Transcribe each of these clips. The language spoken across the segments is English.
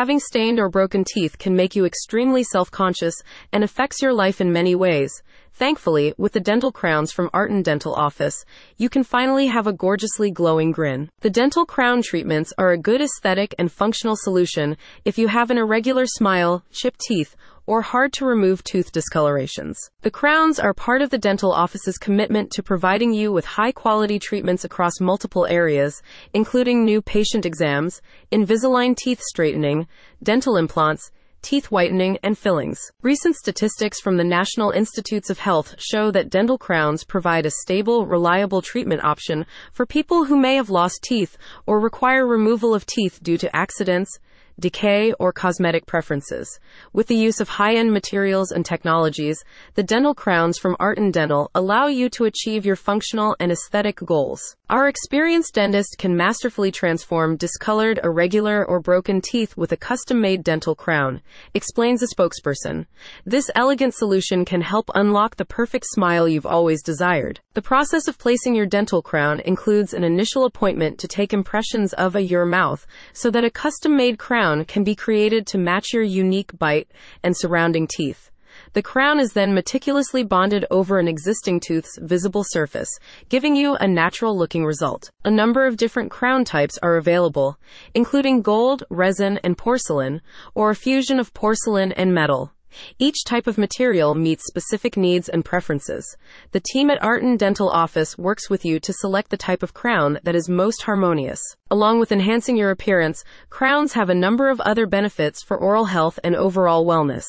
Having stained or broken teeth can make you extremely self conscious and affects your life in many ways. Thankfully, with the dental crowns from Artin Dental Office, you can finally have a gorgeously glowing grin. The dental crown treatments are a good aesthetic and functional solution if you have an irregular smile, chipped teeth, or hard to remove tooth discolorations. The crowns are part of the dental office's commitment to providing you with high quality treatments across multiple areas, including new patient exams, Invisalign teeth straightening, dental implants, teeth whitening, and fillings. Recent statistics from the National Institutes of Health show that dental crowns provide a stable, reliable treatment option for people who may have lost teeth or require removal of teeth due to accidents, decay, or cosmetic preferences. With the use of high end materials and technologies, the dental crowns from Artin Dental allow you to achieve your functional and aesthetic goals. Our experienced dentist can masterfully transform discolored, irregular, or broken teeth with a custom made dental crown, explains a spokesperson. This elegant solution can help unlock the perfect smile you've always desired. The process of placing your dental crown includes an initial appointment to take impressions of a your mouth so that a custom made crown can be created to match your unique bite and surrounding teeth. The crown is then meticulously bonded over an existing tooth's visible surface, giving you a natural looking result. A number of different crown types are available, including gold, resin, and porcelain, or a fusion of porcelain and metal. Each type of material meets specific needs and preferences. The team at Artin Dental Office works with you to select the type of crown that is most harmonious. Along with enhancing your appearance, crowns have a number of other benefits for oral health and overall wellness.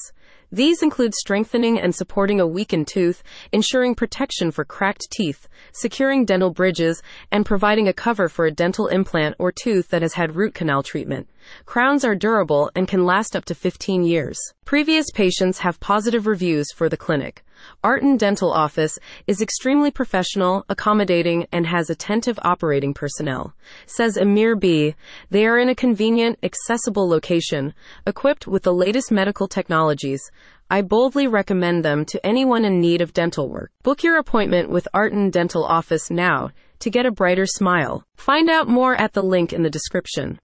These include strengthening and supporting a weakened tooth, ensuring protection for cracked teeth, securing dental bridges, and providing a cover for a dental implant or tooth that has had root canal treatment. Crowns are durable and can last up to 15 years. Previous patients have positive reviews for the clinic. Artin Dental Office is extremely professional, accommodating, and has attentive operating personnel. Says Amir B. They are in a convenient, accessible location, equipped with the latest medical technologies. I boldly recommend them to anyone in need of dental work. Book your appointment with Artin Dental Office now to get a brighter smile. Find out more at the link in the description.